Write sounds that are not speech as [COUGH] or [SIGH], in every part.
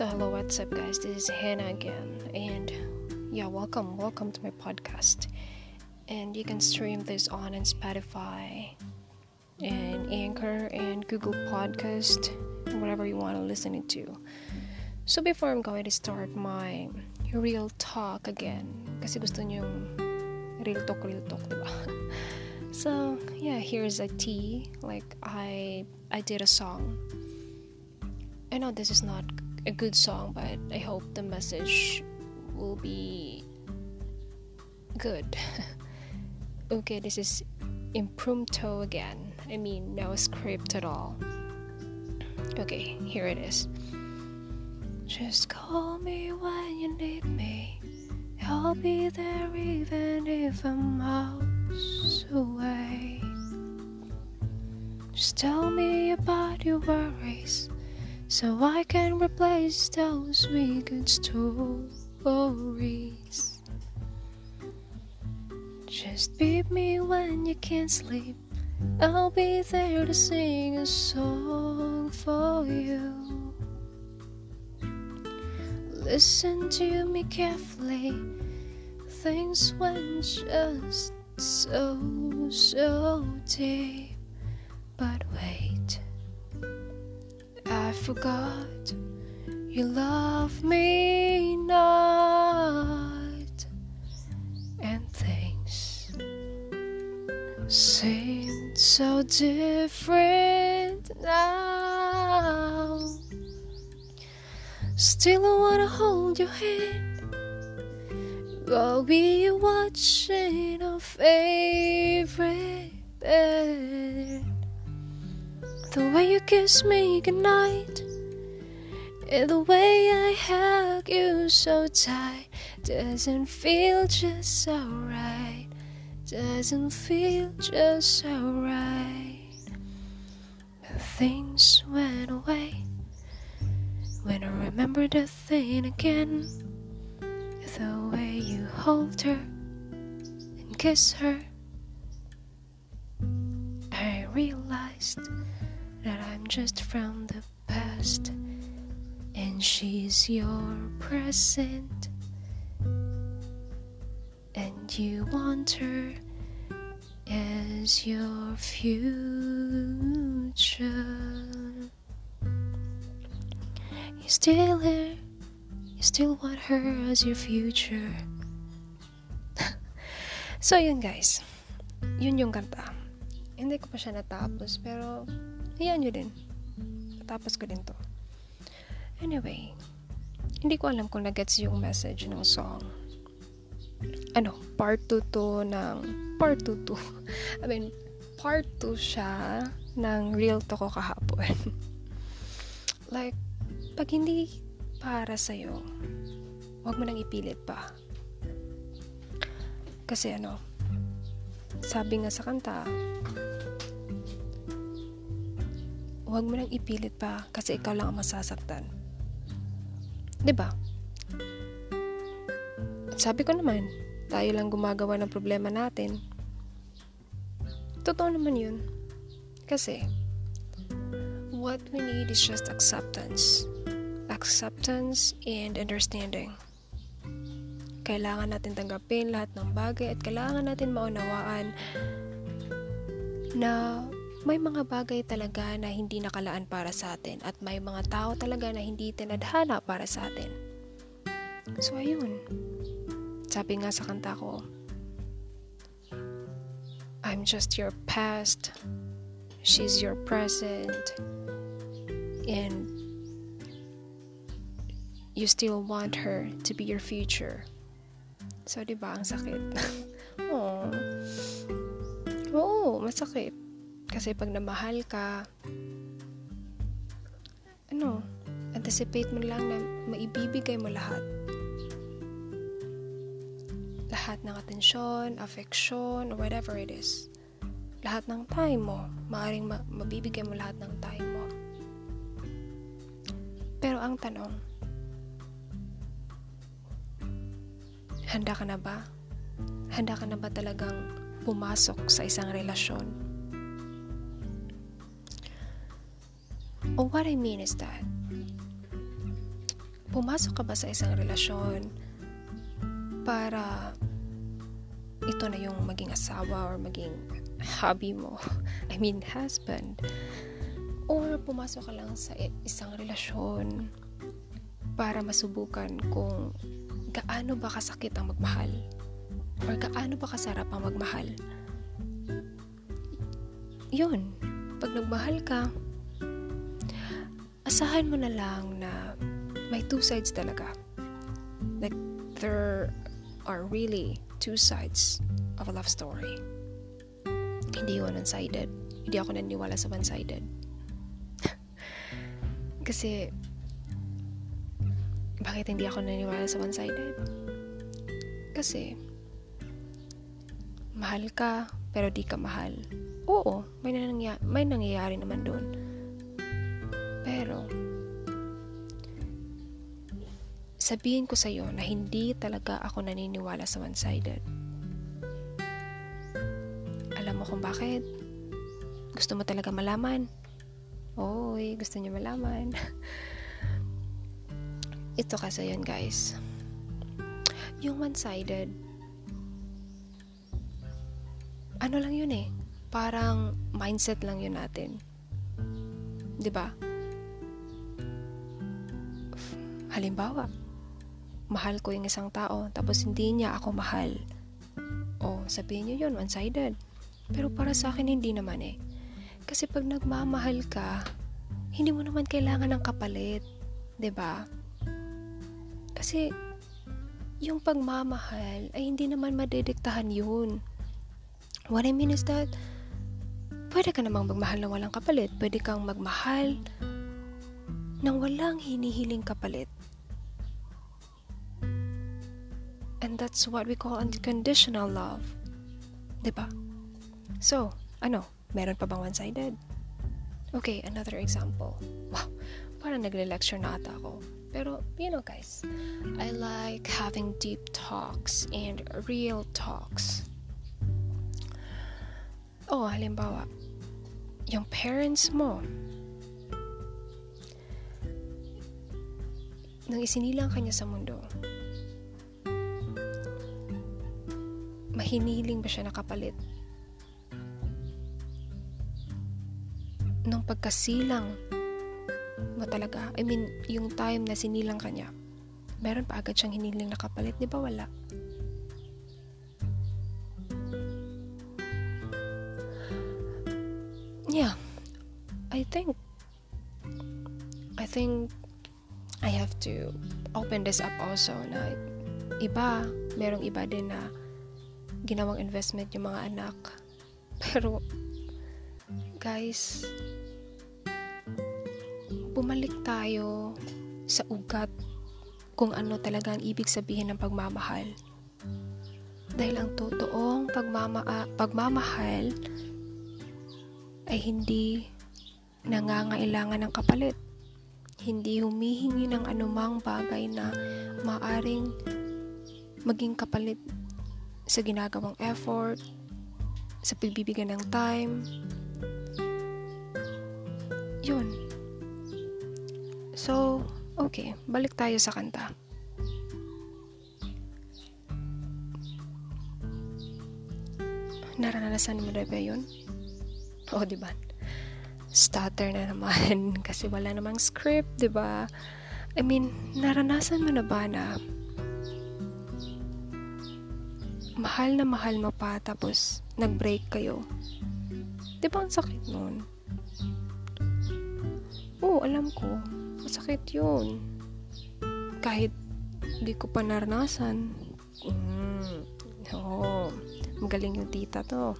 So, hello, what's up, guys? This is Hannah again, and yeah, welcome, welcome to my podcast. And you can stream this on in Spotify, and Anchor, and Google Podcast, whatever you want to listen it to. So, before I'm going to start my real talk again, kasi gusto niyo real talk, real talk, diba? [LAUGHS] so, yeah, here's a tea. Like, I I did a song. I know this is not a good song, but I hope the message will be good. [LAUGHS] okay, this is impromptu again. I mean, no script at all. Okay, here it is. Just call me when you need me. I'll be there even if I'm miles away. Just tell me about your worries so I can replace those good stories. Just beat me when you can't sleep. I'll be there to sing a song for you. Listen to me carefully. Things went just so, so deep. But wait. I forgot you love me not, and things seem so different now. Still, I wanna hold your hand while we watching our favorite band. The way you kiss me goodnight And the way I hug you so tight Doesn't feel just so right Doesn't feel just so right But things went away When I remember the thing again. The way you hold her And kiss her I realized that I'm just from the past and she's your present and you want her as your future. You still her, you still want her as your future. [LAUGHS] so yun guys, yun yung kanta. Hindi ko pa siya natapos pero Hayaan nyo din. Tapos ko din to. Anyway, hindi ko alam kung nagets yung message ng song. Ano, part 2 to ng... Part 2 to. [LAUGHS] I mean, part 2 siya ng real to ko kahapon. [LAUGHS] like, pag hindi para sa'yo, huwag mo nang ipilit pa. Kasi ano, sabi nga sa kanta, huwag mo nang ipilit pa kasi ikaw lang ang masasaktan. ba? Diba? Sabi ko naman, tayo lang gumagawa ng problema natin. Totoo naman yun. Kasi, what we need is just acceptance. Acceptance and understanding. Kailangan natin tanggapin lahat ng bagay at kailangan natin maunawaan na may mga bagay talaga na hindi nakalaan para sa atin at may mga tao talaga na hindi tinadhana para sa atin. So, ayun. Sabi nga sa kanta ko, I'm just your past, she's your present, and you still want her to be your future. So, di ba ang sakit? [LAUGHS] Oo. Oo, masakit. Kasi pag namahal ka, ano, anticipate mo lang na maibibigay mo lahat. Lahat ng atensyon, affection, or whatever it is. Lahat ng time mo, maaring ma- mabibigay mo lahat ng time mo. Pero ang tanong, handa ka na ba? Handa ka na ba talagang pumasok sa isang relasyon? Or what I mean is that pumasok ka ba sa isang relasyon para ito na yung maging asawa or maging hubby mo. [LAUGHS] I mean, husband. Or pumasok ka lang sa isang relasyon para masubukan kung gaano ba kasakit ang magmahal or gaano ba kasarap ang magmahal. Yun, pag nagmahal ka, asahan mo na lang na may two sides talaga. Like, there are really two sides of a love story. Hindi one-sided. Hindi ako naniniwala sa one-sided. [LAUGHS] Kasi, bakit hindi ako naniniwala sa one-sided? Kasi, mahal ka, pero di ka mahal. Oo, may, nangyayari, may nangyayari naman doon. Pero, sabihin ko sa iyo na hindi talaga ako naniniwala sa one-sided. Alam mo kung bakit? Gusto mo talaga malaman? Oy, gusto niyo malaman. [LAUGHS] Ito kasi yun guys. Yung one-sided, ano lang yun eh. Parang mindset lang yun natin. 'Di ba? Halimbawa, mahal ko yung isang tao, tapos hindi niya ako mahal. O, sabihin niyo yun, one-sided. Pero para sa akin, hindi naman eh. Kasi pag nagmamahal ka, hindi mo naman kailangan ng kapalit. ba? Diba? Kasi, yung pagmamahal ay hindi naman madediktahan yun. What I mean is that, pwede ka namang magmahal na walang kapalit. Pwede kang magmahal nang walang hinihiling kapalit. And that's what we call unconditional love. ba? Diba? So, ano? Meron pa bang one-sided? Okay, another example. Wow, parang nagle-lecture na ata ako. Pero, you know guys, I like having deep talks and real talks. Oh, halimbawa, yung parents mo, nang isinilang kanya sa mundo, mahiniling ba siya nakapalit? Nung pagkasilang mo talaga, I mean, yung time na sinilang kanya, meron pa agad siyang hiniling nakapalit, di ba wala? Yeah, I think, I think I have to open this up also na iba, merong iba din na ginawang investment yung mga anak. Pero, guys, bumalik tayo sa ugat kung ano talaga ang ibig sabihin ng pagmamahal. Dahil ang totoong pagmama pagmamahal ay hindi nangangailangan ng kapalit. Hindi humihingi ng anumang bagay na maaring maging kapalit sa ginagawang effort, sa pagbibigyan ng time. Yun. So, okay, balik tayo sa kanta. Naranasan mo na ba yun? [LAUGHS] O, oh, di ba? Stutter na naman [LAUGHS] kasi wala namang script, di ba? I mean, naranasan mo na ba na mahal na mahal mo pa tapos nag-break kayo. Di ba ang sakit nun? Oo, alam ko. Masakit yun. Kahit di ko pa naranasan. Mm, oo. Magaling yung tita to.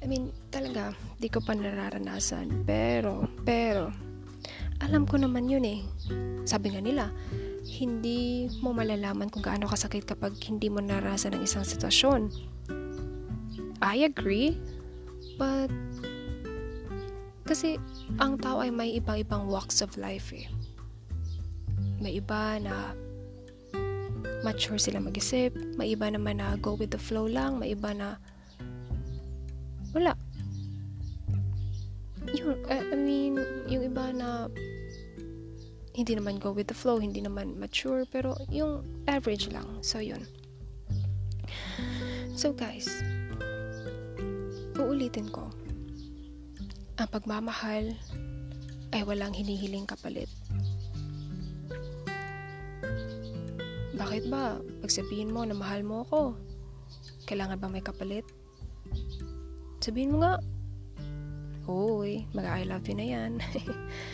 I mean, talaga, di ko pa nararanasan. Pero, pero, alam ko naman yun eh. Sabi nga nila, hindi mo malalaman kung gaano kasakit kapag hindi mo naranasan ng isang sitwasyon. I agree, but kasi ang tao ay may ibang-ibang walks of life eh. May iba na mature sila mag-isip, may iba naman na go with the flow lang, may iba na wala. Yung, I mean, yung iba na hindi naman go with the flow, hindi naman mature, pero yung average lang. So, yun. So, guys, uulitin ko. Ang pagmamahal ay walang hinihiling kapalit. Bakit ba? Pagsabihin mo na mahal mo ako, kailangan ba may kapalit? Sabihin mo nga, Uy, mag-I love you na yan.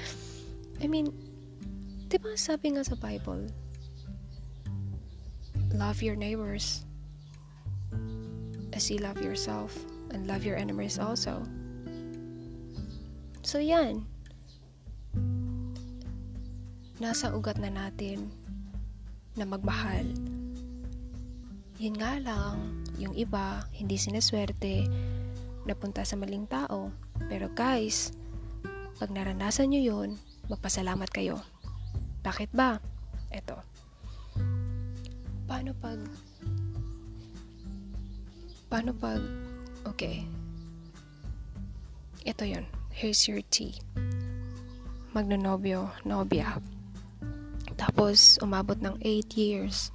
[LAUGHS] I mean, di sabi nga sa Bible, love your neighbors as you love yourself and love your enemies also. So yan. Nasa ugat na natin na magmahal. Yun nga lang, yung iba, hindi sineswerte, napunta sa maling tao. Pero guys, pag naranasan nyo yun, magpasalamat kayo. Bakit ba? Eto. Paano pag... Paano pag... Okay. Ito yon. Here's your tea. Magnonobyo, nobya. Tapos, umabot ng 8 years.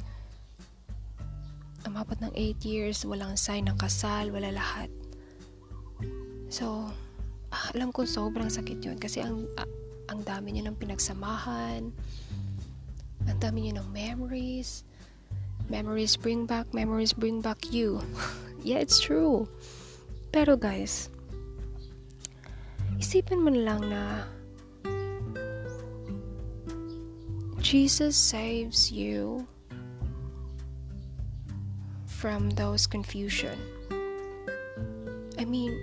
Umabot ng 8 years, walang sign ng kasal, wala lahat. So, ah, alam ko sobrang sakit yun kasi ang, ah, ang dami niyo ng pinagsamahan, ang dami niyo ng memories. Memories bring back, memories bring back you. [LAUGHS] yeah, it's true. Pero guys, isipin mo lang na Jesus saves you from those confusion. I mean,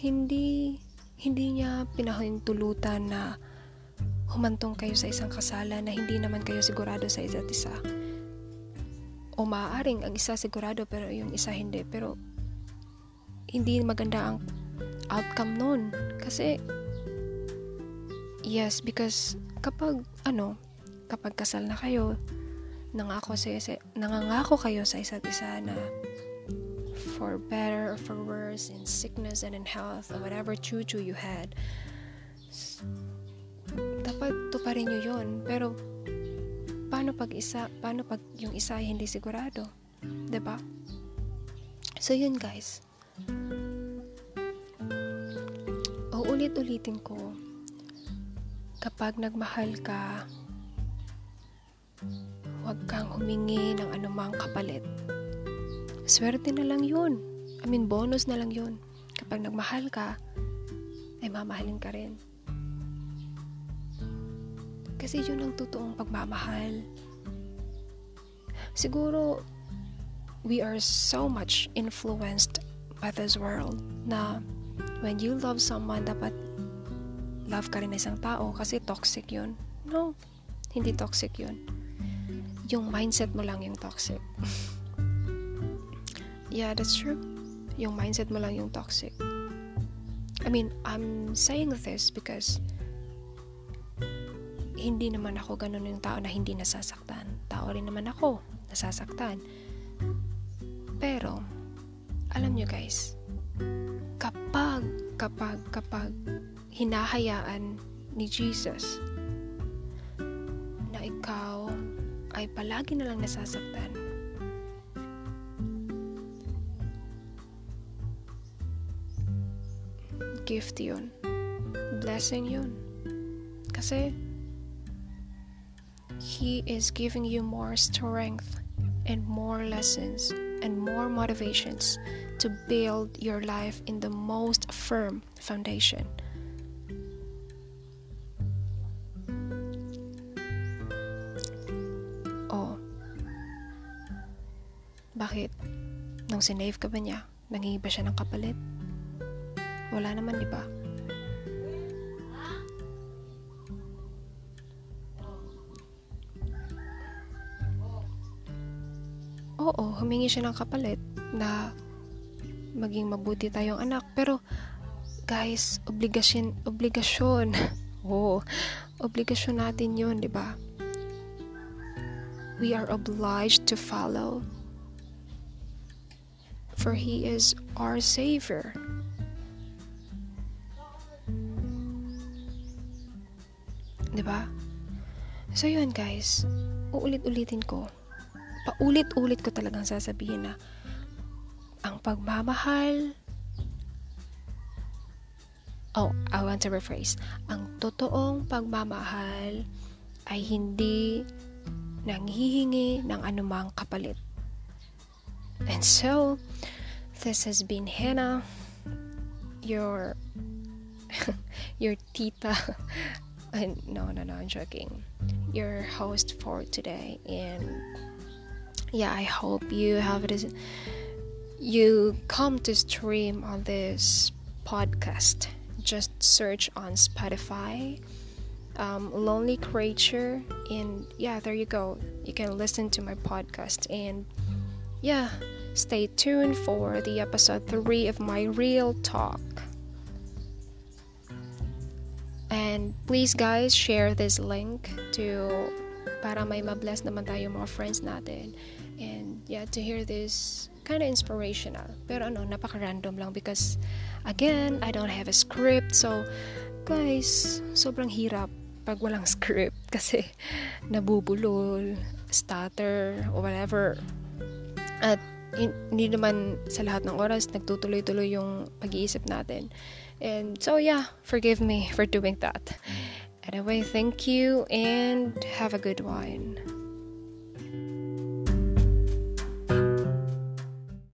hindi hindi niya pinahintulutan na humantong kayo sa isang kasalan na hindi naman kayo sigurado sa isa't isa. O maaaring ang isa sigurado pero yung isa hindi. Pero hindi maganda ang outcome nun. Kasi yes, because kapag ano, kapag kasal na kayo, nangako sa nangangako kayo sa isa't isa na for better or for worse in sickness and in health or whatever chuchu you had. Dapat tuparin nyo yun. Pero paano pag isa paano pag yung isa ay hindi sigurado? Ba diba? so yun guys. Uulit-ulitin ko. Kapag nagmahal ka, huwag kang humingi ng anumang kapalit. Swerte na lang yun. I mean, bonus na lang yun. Kapag nagmahal ka, ay mamahalin ka rin. Kasi yun ang totoong pagmamahal. Siguro, we are so much influenced by this world na when you love someone, dapat love ka rin na isang tao kasi toxic yun. No, hindi toxic yun. Yung mindset mo lang yung toxic. [LAUGHS] yeah, that's true. Yung mindset mo lang yung toxic. I mean, I'm saying this because hindi naman ako ganun yung tao na hindi nasasaktan. Tao rin naman ako, nasasaktan. Pero, alam nyo guys, kapag, kapag, kapag hinahayaan ni Jesus na ikaw ay palagi na lang nasasaktan. Gift yun. Blessing yun. Kasi He is giving you more strength and more lessons and more motivations to build your life in the most firm foundation. Oh. Bakit? Nung sinave ka ba niya, nangingi ba siya ng kapalit? Wala naman, di ba? Oo, humingi siya ng kapalit na maging mabuti tayong anak. Pero, guys, obligasyon, obligasyon. [LAUGHS] Oo, obligasyon natin yun, di ba? We are obliged to follow for he is our Savior. 'Di ba? So yun guys, uulit-ulitin ko. Paulit-ulit ko talagang sasabihin na ang pagmamahal Oh, I want to rephrase. Ang totoong pagmamahal ay hindi nanghihingi ng anumang kapalit. And so, this has been Hannah, your [LAUGHS] your tita. And no, no, no, I'm joking. Your host for today, and yeah, I hope you have it. You come to stream on this podcast just search on Spotify, um, Lonely Creature, and yeah, there you go. You can listen to my podcast, and yeah, stay tuned for the episode 3 of my real talk. And please guys, share this link to para may mabless naman tayo mga friends natin. And yeah, to hear this kind of inspirational. Pero ano, napaka-random lang because again, I don't have a script. So, guys, sobrang hirap pag walang [LAUGHS] script kasi nabubulol, stutter, or whatever. At hindi naman sa lahat ng oras nagtutuloy-tuloy yung pag-iisip natin. And so yeah, forgive me for doing that. Mm. Anyway, thank you and have a good one.